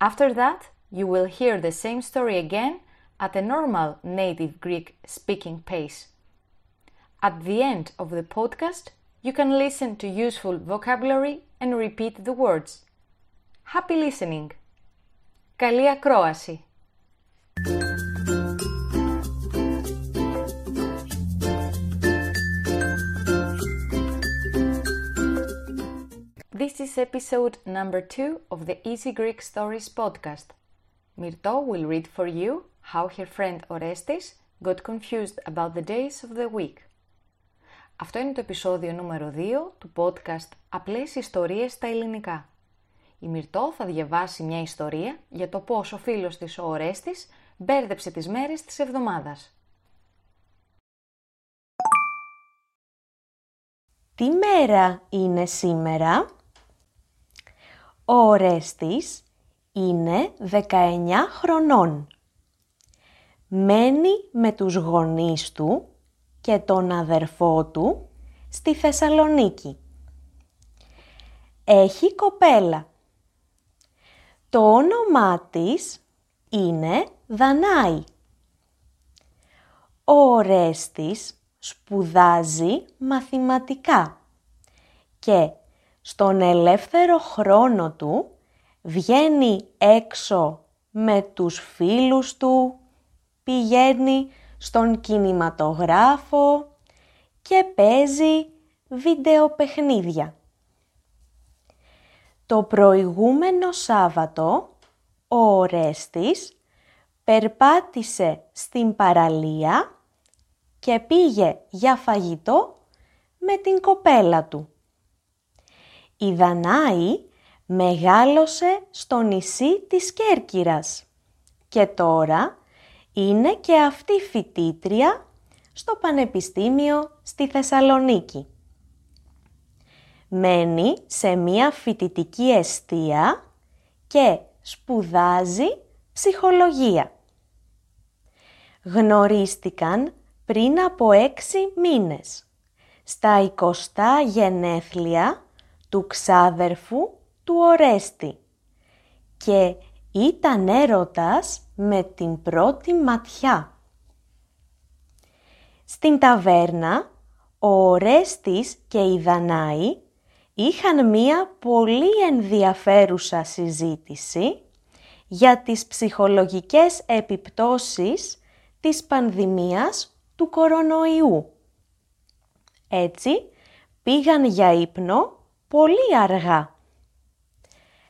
After that, you will hear the same story again at a normal native Greek speaking pace. At the end of the podcast, you can listen to useful vocabulary and repeat the words. Happy listening! Καλή ακρόαση! This is episode number two of the Easy Greek Stories podcast. Mirto will read for you how her friend Orestes got confused about the days of the week. Αυτό είναι το επεισόδιο νούμερο 2 του podcast Απλές ιστορίες στα ελληνικά. Η Μυρτώ θα διαβάσει μια ιστορία για το πώς ο φίλος της ο Ορέστης μπέρδεψε τις μέρες της εβδομάδας. Τι μέρα είναι σήμερα; Ο Ορέστης είναι 19 χρονών. Μένει με τους γονείς του και τον αδερφό του στη Θεσσαλονίκη. Έχει κοπέλα. Το όνομά της είναι Δανάη. Ο Ορέστης σπουδάζει μαθηματικά και στον ελεύθερο χρόνο του βγαίνει έξω με τους φίλους του, πηγαίνει στον κινηματογράφο και παίζει βιντεοπαιχνίδια. Το προηγούμενο Σάββατο ο Ορέστης περπάτησε στην παραλία και πήγε για φαγητό με την κοπέλα του. Η Δανάη μεγάλωσε στο νησί της Κέρκυρας και τώρα είναι και αυτή φοιτήτρια στο Πανεπιστήμιο στη Θεσσαλονίκη. Μένει σε μία φοιτητική εστία και σπουδάζει ψυχολογία. Γνωρίστηκαν πριν από έξι μήνες, στα 20 γενέθλια του ξάδερφου του Ορέστη και ήταν έρωτας με την πρώτη ματιά. Στην ταβέρνα, ο Ορέστης και η Δανάη είχαν μία πολύ ενδιαφέρουσα συζήτηση για τις ψυχολογικές επιπτώσεις της πανδημίας του κορονοϊού. Έτσι, πήγαν για ύπνο πολύ αργά.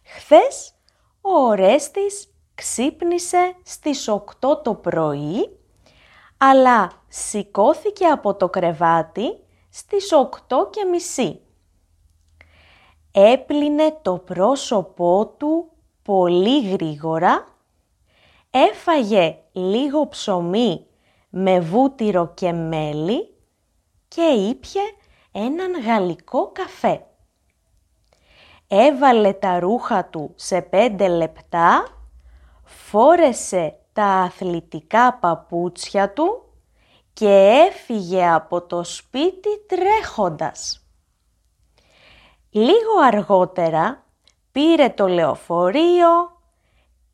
Χθες, ο Ορέστης ξύπνησε στις 8 το πρωί, αλλά σηκώθηκε από το κρεβάτι στις 8 και μισή. Έπλυνε το πρόσωπό του πολύ γρήγορα, έφαγε λίγο ψωμί με βούτυρο και μέλι και ήπιε έναν γαλλικό καφέ. Έβαλε τα ρούχα του σε πέντε λεπτά, φόρεσε τα αθλητικά παπούτσια του και έφυγε από το σπίτι τρέχοντας. Λίγο αργότερα πήρε το λεωφορείο,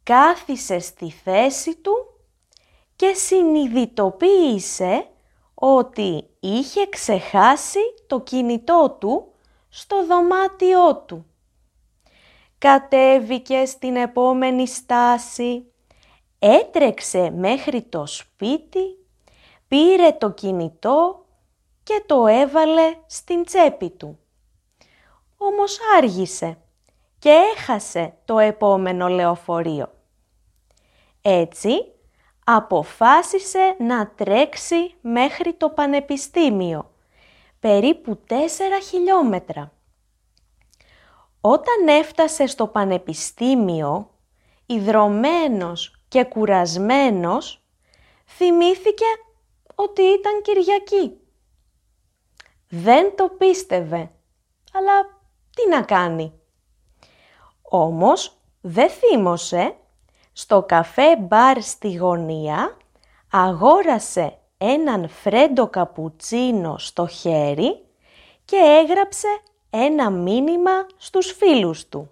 κάθισε στη θέση του και συνειδητοποίησε ότι είχε ξεχάσει το κινητό του στο δωμάτιό του. Κατέβηκε στην επόμενη στάση, έτρεξε μέχρι το σπίτι, πήρε το κινητό και το έβαλε στην τσέπη του. Όμως άργησε και έχασε το επόμενο λεωφορείο. Έτσι, αποφάσισε να τρέξει μέχρι το πανεπιστήμιο, περίπου 4 χιλιόμετρα. Όταν έφτασε στο πανεπιστήμιο, ιδρωμένος και κουρασμένος, θυμήθηκε ότι ήταν Κυριακή. Δεν το πίστευε, αλλά τι να κάνει. Όμως δεν θύμωσε, στο καφέ μπαρ στη γωνία αγόρασε έναν φρέντο καπουτσίνο στο χέρι και έγραψε ένα μήνυμα στους φίλους του.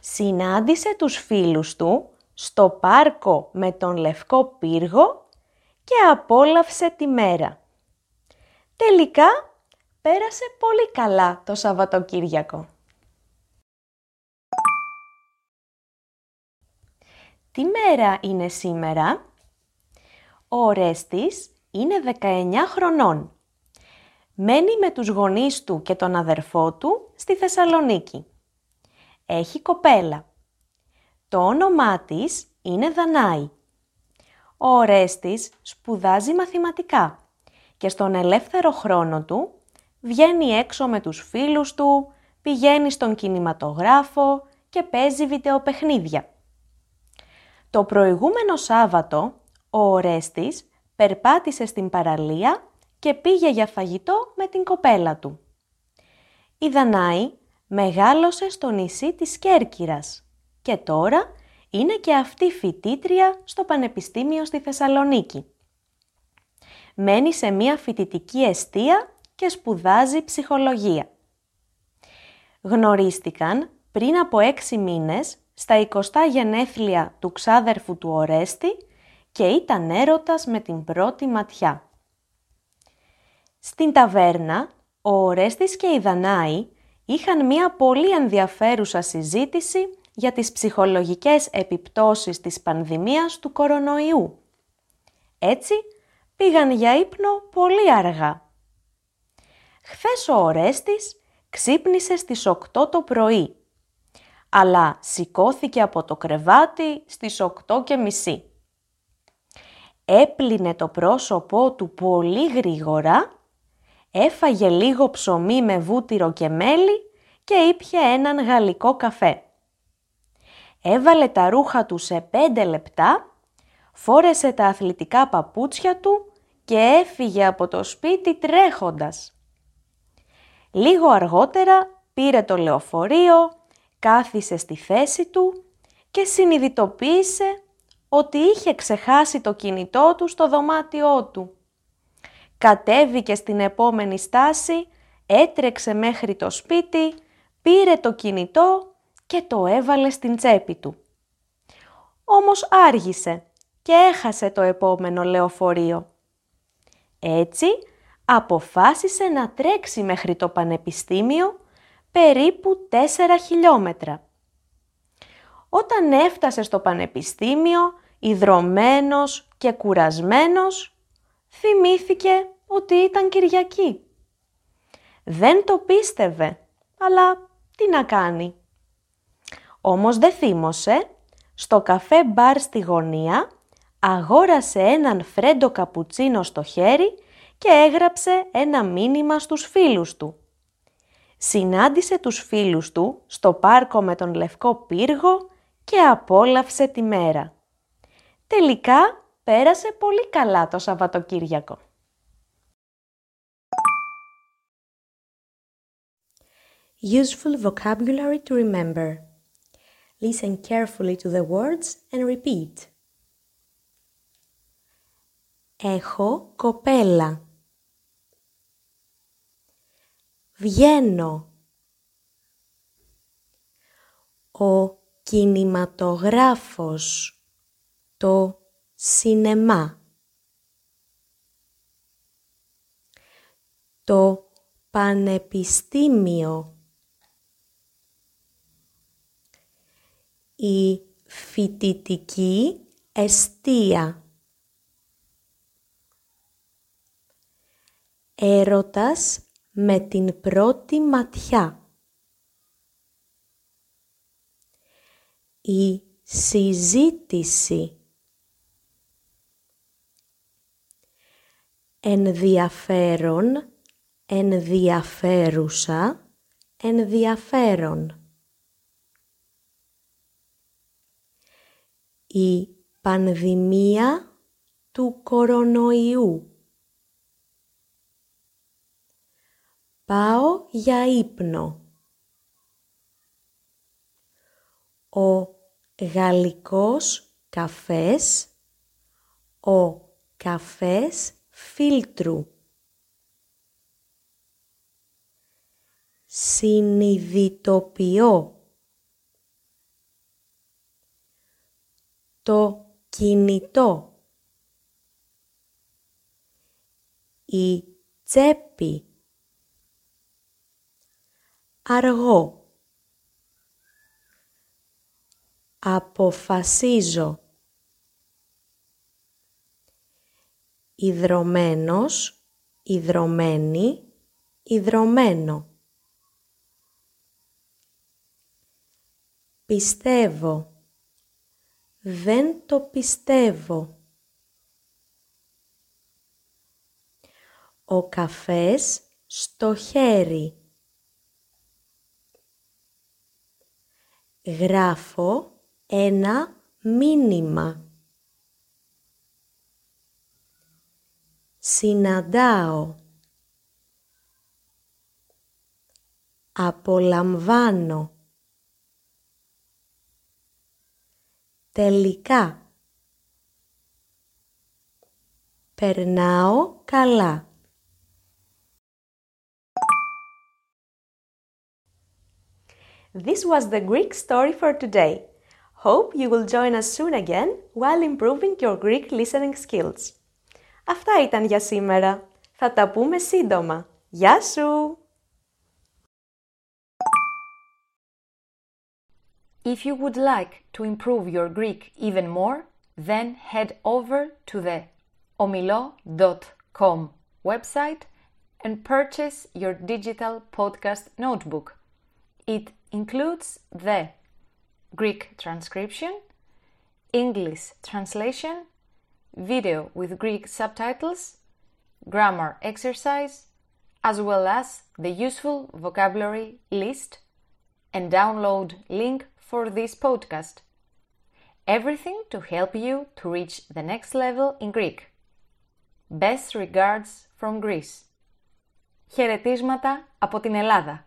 Συνάντησε τους φίλους του στο πάρκο με τον λευκό πύργο και απόλαυσε τη μέρα. Τελικά πέρασε πολύ καλά το Σαββατοκύριακο. Τι μέρα είναι σήμερα; Ο Ορέστης είναι 19 χρονών. Μένει με τους γονείς του και τον αδερφό του στη Θεσσαλονίκη. Έχει κοπέλα. Το όνομά της είναι Δανάη. Ο Ορέστης σπουδάζει μαθηματικά και στον ελεύθερο χρόνο του βγαίνει έξω με τους φίλους του, πηγαίνει στον κινηματογράφο και παίζει βιντεοπαιχνίδια. Το προηγούμενο Σάββατο ο Ορέστης περπάτησε στην παραλία και πήγε για φαγητό με την κοπέλα του. Η Δανάη μεγάλωσε στο νησί της Κέρκυρας και τώρα είναι και αυτή φοιτήτρια στο Πανεπιστήμιο στη Θεσσαλονίκη. Μένει σε μία φοιτητική εστία και σπουδάζει ψυχολογία. Γνωρίστηκαν πριν από έξι μήνες στα 20 γενέθλια του ξάδερφου του Ορέστη και ήταν έρωτας με την πρώτη ματιά. Στην ταβέρνα, ο Ορέστης και η Δανάη είχαν μία πολύ ενδιαφέρουσα συζήτηση για τις ψυχολογικές επιπτώσεις της πανδημίας του κορονοϊού. Έτσι, πήγαν για ύπνο πολύ αργά. Χθες ο Ορέστης ξύπνησε στις 8 το πρωί, αλλά σηκώθηκε από το κρεβάτι στις 8 και μισή. Έπλυνε το πρόσωπό του πολύ γρήγορα, έφαγε λίγο ψωμί με βούτυρο και μέλι και ήπια έναν γαλλικό καφέ. Έβαλε τα ρούχα του σε πέντε λεπτά, φόρεσε τα αθλητικά παπούτσια του και έφυγε από το σπίτι τρέχοντας. Λίγο αργότερα πήρε το λεωφορείο, κάθισε στη θέση του και συνειδητοποίησε ότι είχε ξεχάσει το κινητό του στο δωμάτιό του. Κατέβηκε στην επόμενη στάση, έτρεξε μέχρι το σπίτι, πήρε το κινητό και το έβαλε στην τσέπη του. Όμως άργησε και έχασε το επόμενο λεωφορείο. Έτσι, αποφάσισε να τρέξει μέχρι το πανεπιστήμιο περίπου 4 χιλιόμετρα. Όταν έφτασε στο πανεπιστήμιο, ιδρωμένος και κουρασμένος, θυμήθηκε ότι ήταν Κυριακή. Δεν το πίστευε, αλλά τι να κάνει. Όμως δεν θύμωσε, στο καφέ μπαρ στη γωνία αγόρασε έναν φρέντο καπουτσίνο στο χέρι και έγραψε ένα μήνυμα στους φίλους του. Συνάντησε τους φίλους του στο πάρκο με τον λευκό πύργο και απόλαυσε τη μέρα. Τελικά πέρασε πολύ καλά το Σαββατοκύριακο. Useful vocabulary to remember. Listen carefully to the words and repeat. Έχω κοπέλα. Βγαίνω. Ο κινηματογράφος, το σινεμά. Το πανεπιστήμιο. Η φοιτητική εστία. Έρωτας με την πρώτη ματιά. η συζήτηση ενδιαφέρον, ενδιαφέρουσα, ενδιαφέρον. η πανδημία του κορονοϊού. Πάω για ύπνο. Ο γαλλικός καφές, ο καφές φίλτρου. Συνειδητοποιώ. Το κινητό. Η τσέπη. Αργό. Αποφασίζω. Ιδρωμένος, ιδρωμένη, ιδρωμένο. Πιστεύω. Δεν το πιστεύω. Ο καφές στο χέρι. Γράφω ένα μήνυμα. Συναντάω. Απολαμβάνω. Τελικά. Περνάω καλά. This was the Greek story for today. Hope you will join us soon again while improving your Greek listening skills. Αυτά ήταν για σήμερα. Θα τα πούμε σύντομα. Γεια σου! If you would like to improve your Greek even more, then head over to the omilo.com website and purchase your digital podcast notebook. It includes the Greek transcription, English translation, video with Greek subtitles, grammar exercise, as well as the useful vocabulary list and download link for this podcast. Everything to help you to reach the next level in Greek. Best regards from Greece. Χαιρετίσματα από την Ελλάδα.